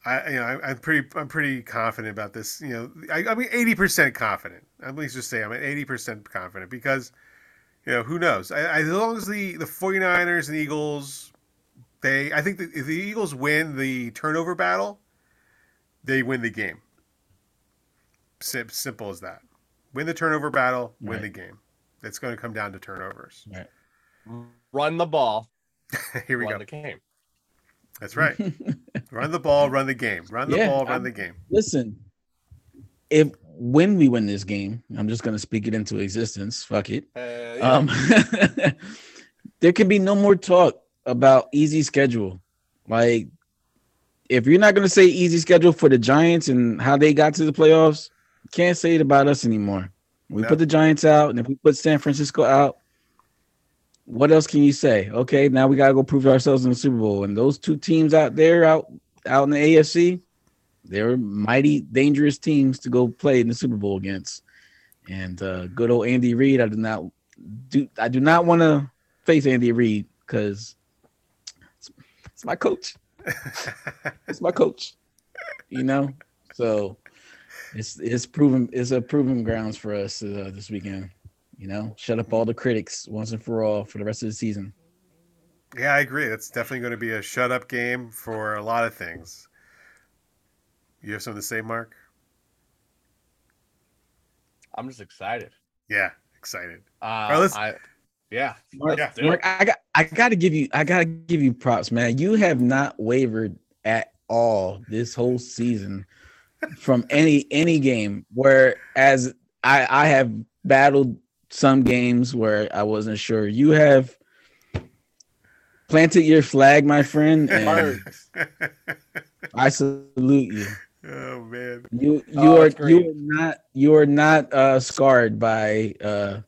I you know I, I'm pretty I'm pretty confident about this. You know, I, I mean eighty percent confident. I'm at least just say I'm at eighty percent confident because you know who knows. I, I, as long as the the 49ers and Eagles, they I think that if the Eagles win the turnover battle, they win the game. Sim- simple as that. Win the turnover battle, win
Right.
the game. It's going to come down to turnovers.
Run the ball.
Here we
run
go.
the game.
That's right. run the ball, run the game. Run the
Yeah,
ball, run
I'm-
the game.
Listen, if when we win this game, I'm just gonna speak it into existence. Fuck it.
Uh, yeah.
Um, there can be no more talk about easy schedule. Like, if you're not gonna say easy schedule for the Giants and how they got to the playoffs, can't say it about us anymore. We
No.
put the Giants out, and if we put San Francisco out, what else can you say? Okay, now we gotta go prove ourselves in the Super Bowl. And those two teams out there, out out in the AFC, they're mighty dangerous teams to go play in the Super Bowl against. And uh, good old Andy Reid, I do not do I do not want to face Andy Reid because it's, it's my coach. It's my coach. You know, so it's it's proven it's a proven grounds for us uh, this weekend. You know, shut up all the critics once and for all for the rest of the season.
Yeah, I agree. That's definitely going to be a shut up game for a lot of things. You have something to say, Mark?
I'm just excited.
Yeah, excited.
Uh,
right, let's-
I, yeah,
Mark,
Yeah.
Mark, I got I gotta give you I gotta give you props, man. You have not wavered at all this whole season from any any game. Whereas I I have battled some games where I wasn't sure. You have planted your flag, my friend, and I salute you.
oh man.
You you
Oh,
are you are not you are not uh scarred by uh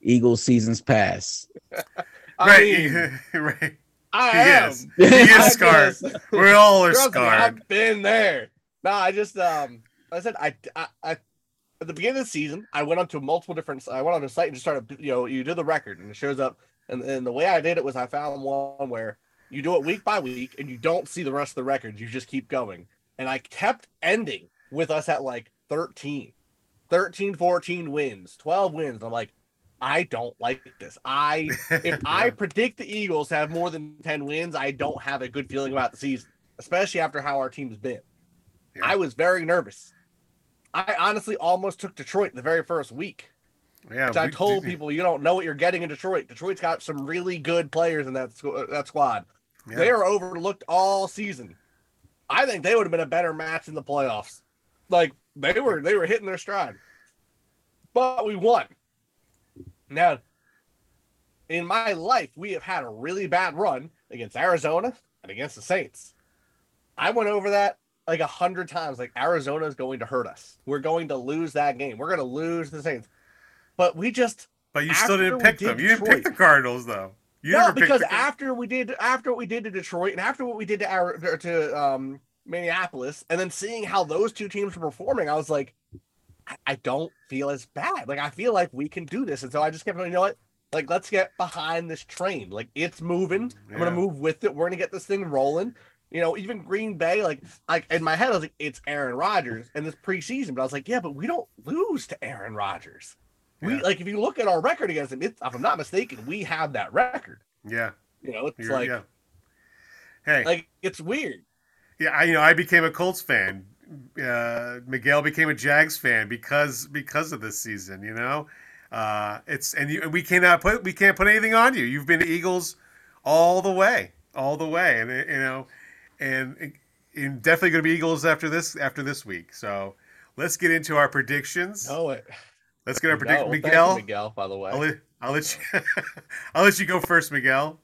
Eagles seasons past.
I
right,
mean,
right.
I
He
am.
is. He is scarred.
just-
We all are
Trust me,
scarred.
I've been there. No, I just um, like I said I, I, I at the beginning of the season, I went onto multiple different. I went on a site and just started. You know, you do the record and it shows up. And and the way I did it was I found one where you do it week by week and you don't see the rest of the records. You just keep going. And I kept ending with us at like 13, 13, 14 wins, 12 wins. I'm like, I don't like this. I if I predict the Eagles have more than 10 wins, I don't have a good feeling about the season, especially after how our team's been.
Yeah.
I was very nervous. I honestly almost took Detroit the very first week.
yeah,
Which I
we-
told people you don't know what you're getting in Detroit. Detroit's got some really good players in that squ- uh, that squad.
yeah.
They are overlooked all season. I think they would have been a better match in the playoffs. Like they were they were hitting their stride. But we won. Now in my life, we have had a really bad run against Arizona and against the Saints. I went over that like a hundred times. Like Arizona is going to hurt us. We're going to lose that game. We're going to lose the Saints. But we just
But you still didn't pick them.
did
You didn't pick the Cardinals though. You
no,
never
because after we did after what we did to Detroit and after what we did to our to um Minneapolis, and then seeing how those two teams were performing, I was like, I, don't feel as bad. Like I feel like we can do this, and so I just kept going. You know what? Like let's get behind this train. Like it's moving. I'm gonna move with it. We're gonna get this thing rolling. You know, even Green Bay, like, like in my head, I was like, it's Aaron Rodgers and this preseason, but I was like, yeah, but we don't lose to Aaron Rodgers. We
Yeah.
like if you look at our record against him, it's, if I'm not mistaken, we have that record.
yeah,
You know, it's
you're-
like
yeah. Hey,
like it's weird.
yeah, I, you know, I became a Colts fan. Uh, Miguel became a Jags fan because because of this season. You know, uh, it's and, you, and we cannot put we can't put anything on you. You've been Eagles all the way, all the way, and you know, and, and definitely going to be Eagles after this after this week. So let's get into our predictions.
No, it,
Let's get our
no,
prediction.
well, thank you,
Miguel,
Miguel, by the way.
I'll let, I'll let you I'll let you go first, Miguel.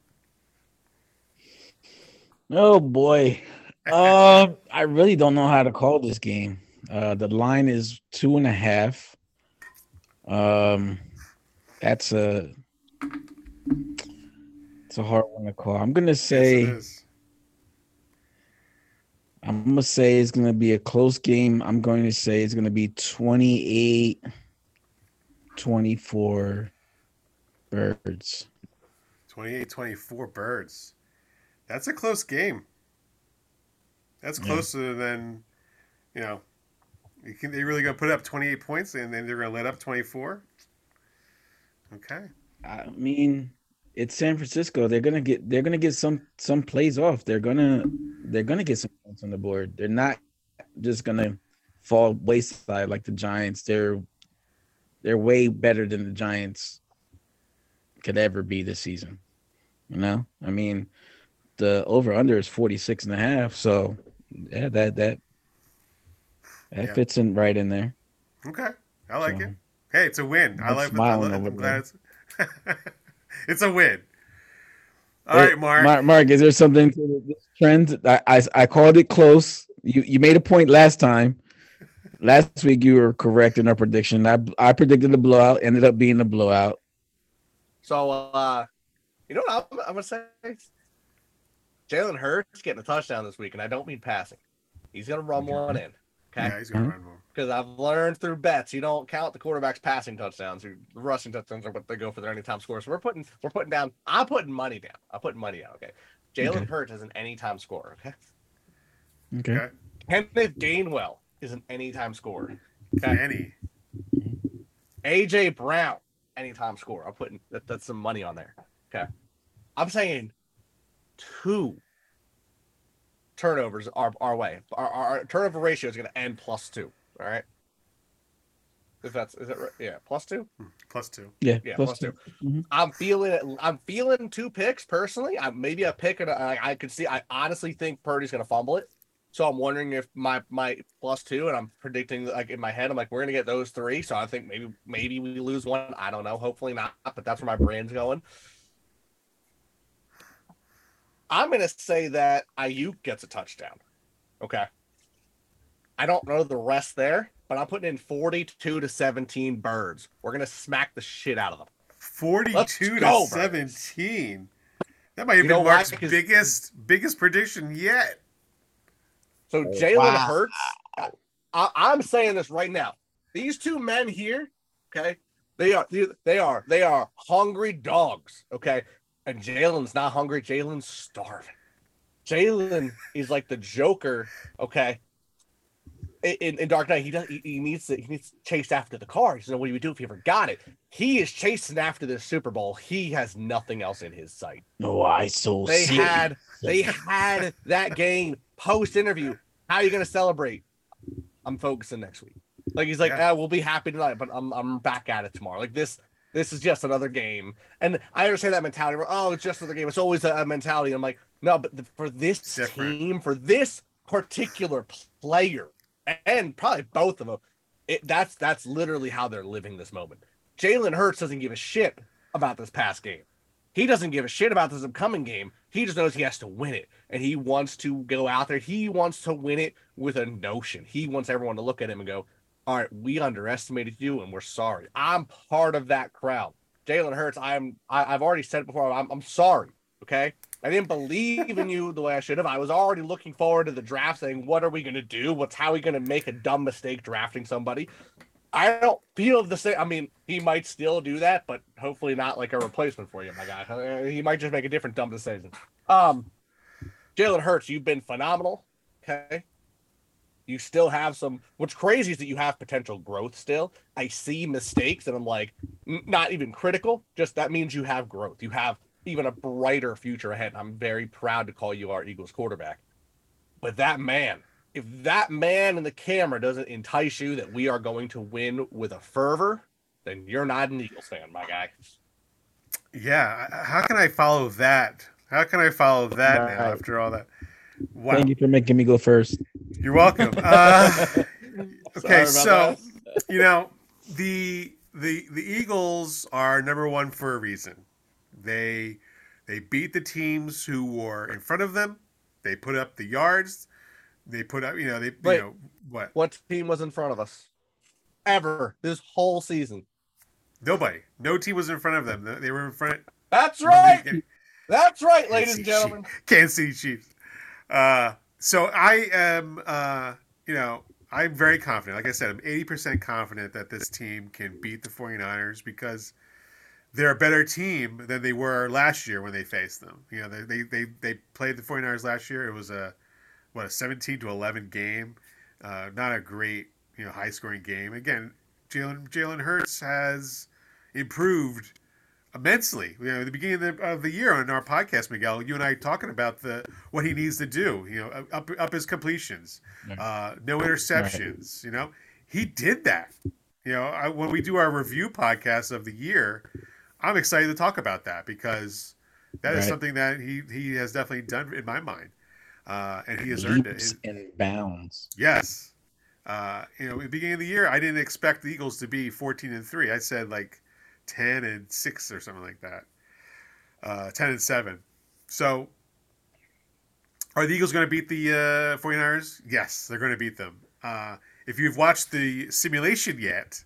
Oh boy. Um, I really don't know how to call this game. Uh, the line is two and a half. Um, that's a it's a hard one to call. I'm gonna say
Yes.
I'm gonna say it's gonna be a close game. I'm going to say it's gonna be 28 24 birds.
28-24 birds. That's a close game. That's
Yeah.
closer than you know. You can, they really gonna put up 28 points and then they're gonna let up 24. Okay.
I mean, it's San Francisco. They're gonna get they're gonna get some some plays off. They're gonna they're gonna get some points on the board. They're not just gonna fall wayside like the Giants. They're they're way better than the Giants could ever be this season. You know? I mean, the over under is 46 and a half, so yeah, that that that
Yeah.
fits in right in there.
Okay. I like
So,
it. Hey, it's a win. I like it. I
smiling
like,
over
I'm glad
there.
it's it's a win. All
Hey,
right, Mark.
Mark, Mark, is there something to this trend? I, I I called it close. You you made a point last time. Last week you were correct in our prediction. I I predicted the blowout, ended up being a blowout.
So, uh, you know what I'm, I'm gonna say? Jalen Hurts getting a touchdown this week, and I don't mean passing. He's gonna run one in. Okay.
Yeah, he's gonna mm-hmm. run more.
Because I've learned through bets, you don't count the quarterback's passing touchdowns. Your rushing touchdowns are what they go for their anytime scores. So we're putting we're putting down. I'm putting money down. I'm putting money down. Okay. Jalen
Okay.
Hurts is an anytime scorer. Okay.
Okay.
Okay.
Kenneth Gainwell is an anytime scorer. Okay.
Kenny.
AJ Brown, anytime scorer. I'm putting that, that's some money on there. Okay. I'm saying two turnovers our, our way. Our, our, our turnover ratio is going to end plus two. All right. If that's is it right? Yeah, plus two.
Plus two.
Yeah.
Yeah,
plus
plus
two.
two.
Mhm.
I'm feeling it. I'm feeling two picks personally. I maybe a pick and a, I, I could see. I honestly think Purdy's going to fumble it. So I'm wondering if my my plus two, and I'm predicting like in my head, I'm like we're going to get those three. So I think maybe maybe we lose one. I don't know. Hopefully not. But that's where my brain's going. I'm going to say that Aiyuk gets a touchdown. Okay. I don't know the rest there, but I'm putting in 42 to 17 birds. We're going to smack the shit out of them.
42 to
go, bro.
17. That might have
You
been? Mark's
Because-
biggest biggest prediction yet.
So
Oh,
Jalen
wow.
Hurts, I, I, I'm saying this right now. These two men here, okay, they are they are they are hungry dogs, okay, and Jalen's not hungry. Jalen's starving. Jalen is like the Joker, okay. In, in, in Dark Knight, he does he, he needs to he needs to chase after the car. He says, "What do you do if you ever got it?" He is chasing after the Super Bowl. He has nothing else in his sight
No, I so
they
see.
had they had that game post interview. How are you gonna celebrate? I'm focusing next week. Like he's like,
Yeah.
ah, we'll be happy tonight, but I'm I'm back at it tomorrow. Like this this is just another game. And I understand that mentality. Where, oh, it's just another game. It's always a, a mentality. I'm like, no, but the, for this
different.
team, for this particular player, and probably both of them, it, that's that's literally how they're living this moment. Jalen Hurts doesn't give a shit about this past game. He doesn't give a shit about this upcoming game. He just knows he has to win it. And he wants to go out there. He wants to win it with a notion. He wants everyone to look at him and go, All right, we underestimated you and we're sorry. I'm part of that crowd. Jalen Hurts, I'm I, I've already said it before, I'm, I'm sorry. Okay. I didn't believe in you the way I should have. I was already looking forward to the draft saying, What are we gonna do? What's how are we gonna make a dumb mistake drafting somebody? I don't feel the same. I mean, he might still do that, but hopefully not like a replacement for you, my guy. Uh, He might just make a different dumb decision. Um, Jalen Hurts, you've been phenomenal. Okay. You still have some. What's crazy is that you have potential growth still. I see mistakes, and I'm like, not even critical. Just that means you have growth. You have even a brighter future ahead. I'm very proud to call you our Eagles quarterback. But that man, if that man in the camera doesn't entice you that we are going to win with a fervor, then you're not an Eagles fan, my guy.
Yeah, how can I follow that? How can I follow that now after all that? Wow,
Thank you for making me go first.
You're welcome. Uh, okay, so you know the the the Eagles are number one for a reason. They they beat the teams who were in front of them. They put up the yards. They put up, you know, they
Wait.
you know what?
what team was in front of us ever this whole season?
Nobody, no team was in front of them. They were in front.
That's right. That's right, ladies and gentlemen.
Kansas City Chiefs. Uh, so I am, uh, you know, I'm very confident. Like I said, I'm 80% confident that this team can beat the 49ers because they're a better team than they were last year when they faced them. You know, they they they, played the 49ers last year. It was a what a 17 to 11 game. Uh, not a great, you know, high scoring game. Again, Jalen Jalen Hurts has improved immensely. You know, at the beginning of the, of the year on our podcast, Miguel, you and I talking about the what he needs to do. You know, up up his completions, uh, no interceptions. You know, he did that. You know, I, when we do our review podcast of the year, I'm excited to talk about that because that is
Right.
something that he he has definitely done in my mind, uh, and he has earned it.
Leaps and bounds.
Yes. Uh, you know, at the beginning of the year, I didn't expect the Eagles to be 14 and 3. I said like 10 and 6 or something like that. Uh, 10 and 7. So, are the Eagles going to beat the uh, 49ers? Yes, they're going to beat them. Uh, if you've watched the simulation yet,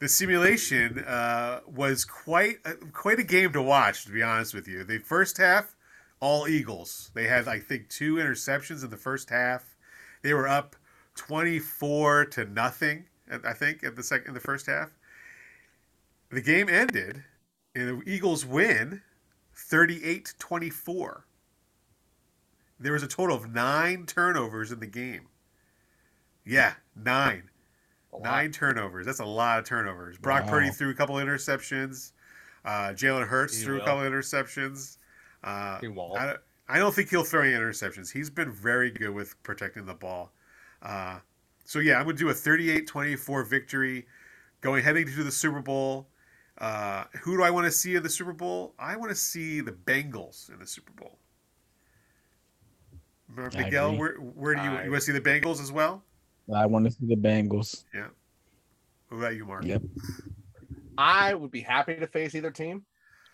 the simulation uh, was quite a, quite a game to watch. To be honest with you, the first half, all Eagles. They had I think two interceptions in the first half. They were up 24 to nothing, I think, in the second in the first half. The game ended and the Eagles win 38-24. There was a total of 9 turnovers in the game. Yeah, 9. Nine turnovers. That's a lot of turnovers. Brock
Wow.
Purdy threw a couple interceptions. Uh, Jalen Hurts
He
threw
will.
a couple interceptions. Uh,
He won't.
I, don't- I don't think he'll throw any interceptions. He's been very good with protecting the ball. Uh, so, yeah, I'm going to do a 38 24 victory going heading to the Super Bowl. Uh, who do I want to see in the Super Bowl? I want to see the Bengals in the Super Bowl.
I
Miguel, where, where do you,
I-
you want to see the Bengals as well?
I want to see the Bengals.
Yeah. What about you, Mark?
Yep.
I would be happy to face either team.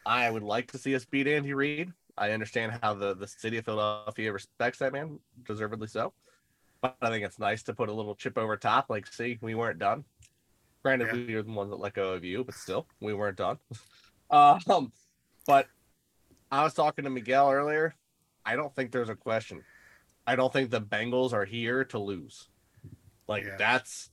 I would like to see us beat Andy Reid. I understand how the, the city of Philadelphia respects that man, deservedly so. But I think it's nice to put a little chip over top, like, see, we weren't done. Granted,
Yeah.
we were the ones that let go of you, but still, we weren't done. um, but I was talking to Miguel earlier. I don't think there's a question. I don't think the Bengals are here to lose. Like
Yeah.
that's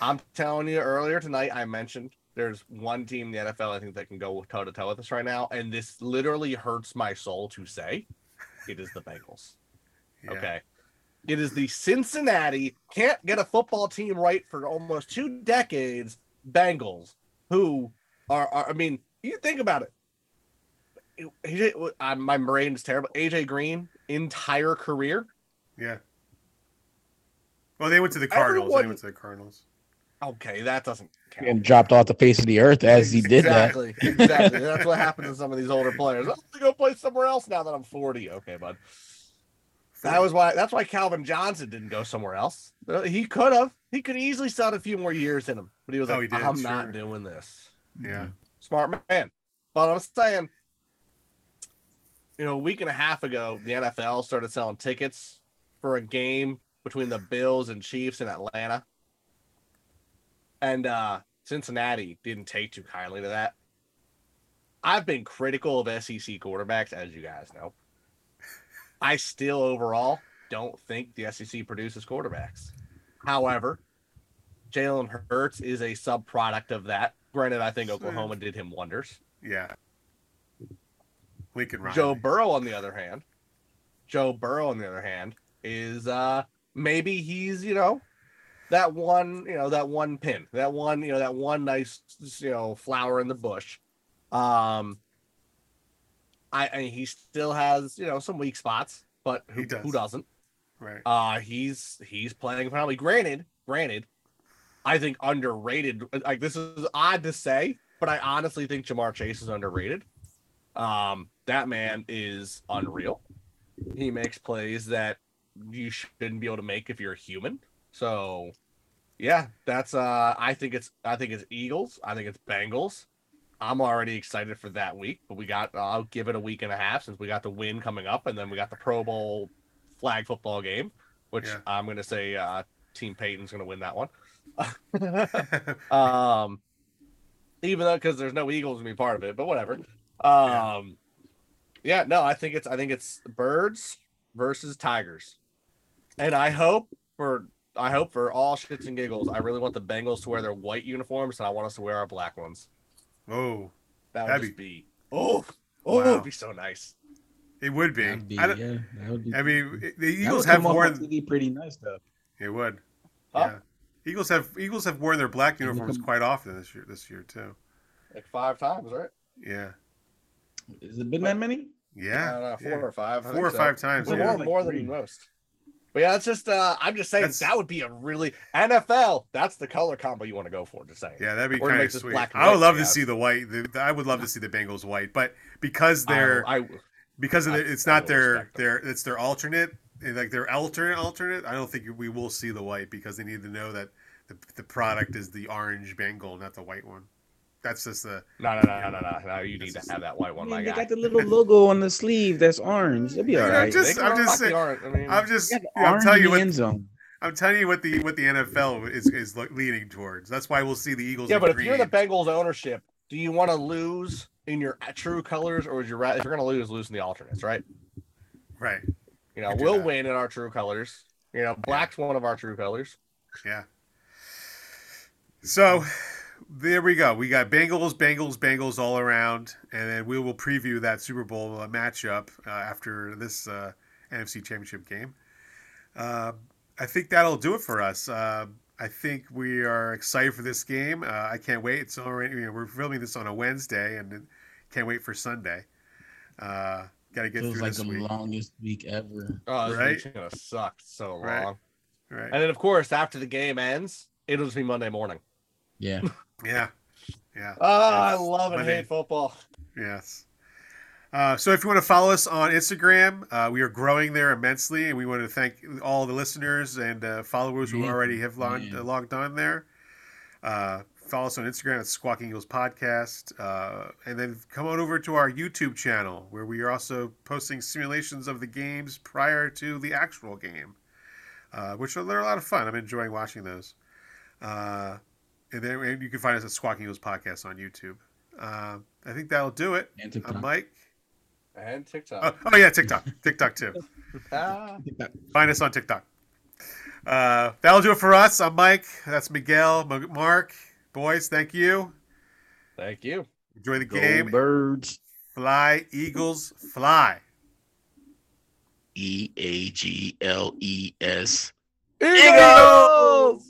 I'm telling you earlier tonight I mentioned there's one team in the NFL I think that can go toe to toe with us right now, and this literally hurts my soul to say. It is the Bengals.
Yeah.
Okay. It is the Cincinnati can't get a football team right for almost two decades. Bengals, who are, are I mean, you think about it. It- he- my brain is terrible. AJ Green entire career.
Yeah. Well, they went to the Cardinals. They went to the Cardinals.
Okay, that doesn't count.
And dropped off the face of the earth as he did that.
exactly, exactly. That's what happens to some of these older players. Oh, I'm gonna go play somewhere else now that I'm 40. Okay, bud. That was why. That's why Calvin Johnson didn't go somewhere else. Uh, He could have. He could easily still a few more years in him, but he was
Oh,
like,
he did,
"I'm
sure.
not doing this."
Yeah.
Smart man. But I'm saying, you know, a week and a half ago, the NFL started selling tickets for a game between the Bills and Chiefs in Atlanta. And uh Cincinnati didn't take too kindly to that. I've been critical of SEC quarterbacks, as you guys know. I still overall don't think the SEC produces quarterbacks. However, Jalen Hurts is a sub product of that. Granted, I think Oklahoma did him wonders.
Yeah. Lincoln Riley.
Joe Burrow, on the other hand, Joe Burrow, on the other hand, is uh maybe he's you know that one you know that one pin, that one you know that one nice you know flower in the bush. Um, I, I he still has you know some weak spots, but who,
does.
who doesn't?
Right.
Uh he's he's playing probably granted, granted, I think underrated. Like this is odd to say, but I honestly think Ja'Marr Chase is underrated. Um, that man is unreal. He makes plays that you shouldn't be able to make if you're a human. So yeah, that's uh I think it's I think it's Eagles, I think it's Bengals. I'm already excited for that week, but we got I'll give it a week and a half since we got the win coming up and then we got the Pro Bowl flag football game, which
Yeah.
I'm gonna say uh Team Peyton's gonna win that one. um even though because there's no Eagles to be part of it, but whatever. Um yeah. no, I think it's I think it's birds versus tigers. And I hope for I hope for all shits and giggles, I really want the Bengals to wear their white uniforms and I want us to wear our black ones.
Oh,
That would
That'd
just be, oh oh
Wow.
it'd be so nice.
it would be.
That'd be-
I,
yeah, that would be.
I mean, the
that
Eagles
would
have
come off
worn.
on TV pretty nice though.
It would.
Huh?
Yeah. Eagles have Eagles have worn their black uniforms
become-
quite often this year. This year too.
Like five times, right?
Yeah.
Has it been that many?
Yeah.
I don't know, four
yeah.
or five. I
Four or
so.
five times.
More,
Yeah.
Like
more than most. But yeah, it's just uh I'm just saying
That's-
that would be a really NFL. That's the color combo you want to go for. Just saying.
Yeah, that'd be kind of sweet. I would love to see the white. The, I would love to see the Bengals white, but because they're
I, I
because of
I-
the, it's not their their it's their alternate like their alternate alternate. I don't think we will see the white because they need to know that the, the product is the orange Bengal, not the white one. That's just the
no no no no no no. no you need to have that white
I
one,
mean,
my
they
guy.
got the little logo on the sleeve that's orange. It'll be
You
all
know,
right.
just- I'm just saying-
orange. I mean,
I'm just
They got
I'm telling you what
end zone.
I'm telling you what the what the NFL is is leaning towards. That's why we'll see the Eagles.
yeah,
in
but if you're the. Bengals ownership, do you want to lose in your true colors, or is you ra- if you're going to lose, lose in the alternates, right?
right,
You know, we'll
that.
win in our true colors. You You know, black's one of our true colors.
Yeah. So there we go. We got Bengals, Bengals, Bengals all around, and then we will preview that Super Bowl uh, matchup uh, after this uh, NFC Championship game. Uh, I think that'll do it for us. Uh, I think we are excited for this game. Uh, I can't wait. It's already you know, we're filming this on a Wednesday, and can't wait for Sunday. Uh, Got to get
Feels
through
like
this
the
week.
longest week ever.
Oh, this
Right?
week's gonna suck so long.
Right. Right.
And then, of course, after the game ends, it'll just be Monday morning.
Yeah.
Yeah. Yeah.
Oh, I love and hate football.
Yes. Uh, so if you want to follow us on Instagram, uh, we are growing there immensely, and we want to thank all the listeners and uh, followers who already have logged,
yeah.
uh, logged on there. Uh, follow us on Instagram at Squawking Eagles Podcast, uh, and then come on over to our YouTube channel where we are also posting simulations of the games prior to the actual game, uh, which are they're a lot of fun. I'm enjoying watching those. Uh, and then and you can find us at Squawking Eagles Podcast on YouTube. Uh, I think that'll do it.
And
I'm
TikTok.
Mike.
And TikTok.
Oh, oh yeah, TikTok, TikTok too.
Ah.
Find us on TikTok. Uh, that'll do it for us. I'm Mike. That's Miguel, Mark. Boys, thank you.
Thank you.
Enjoy the
Go
game.
birds.
Fly, Eagles, fly.
E A G L E S.
Eagles!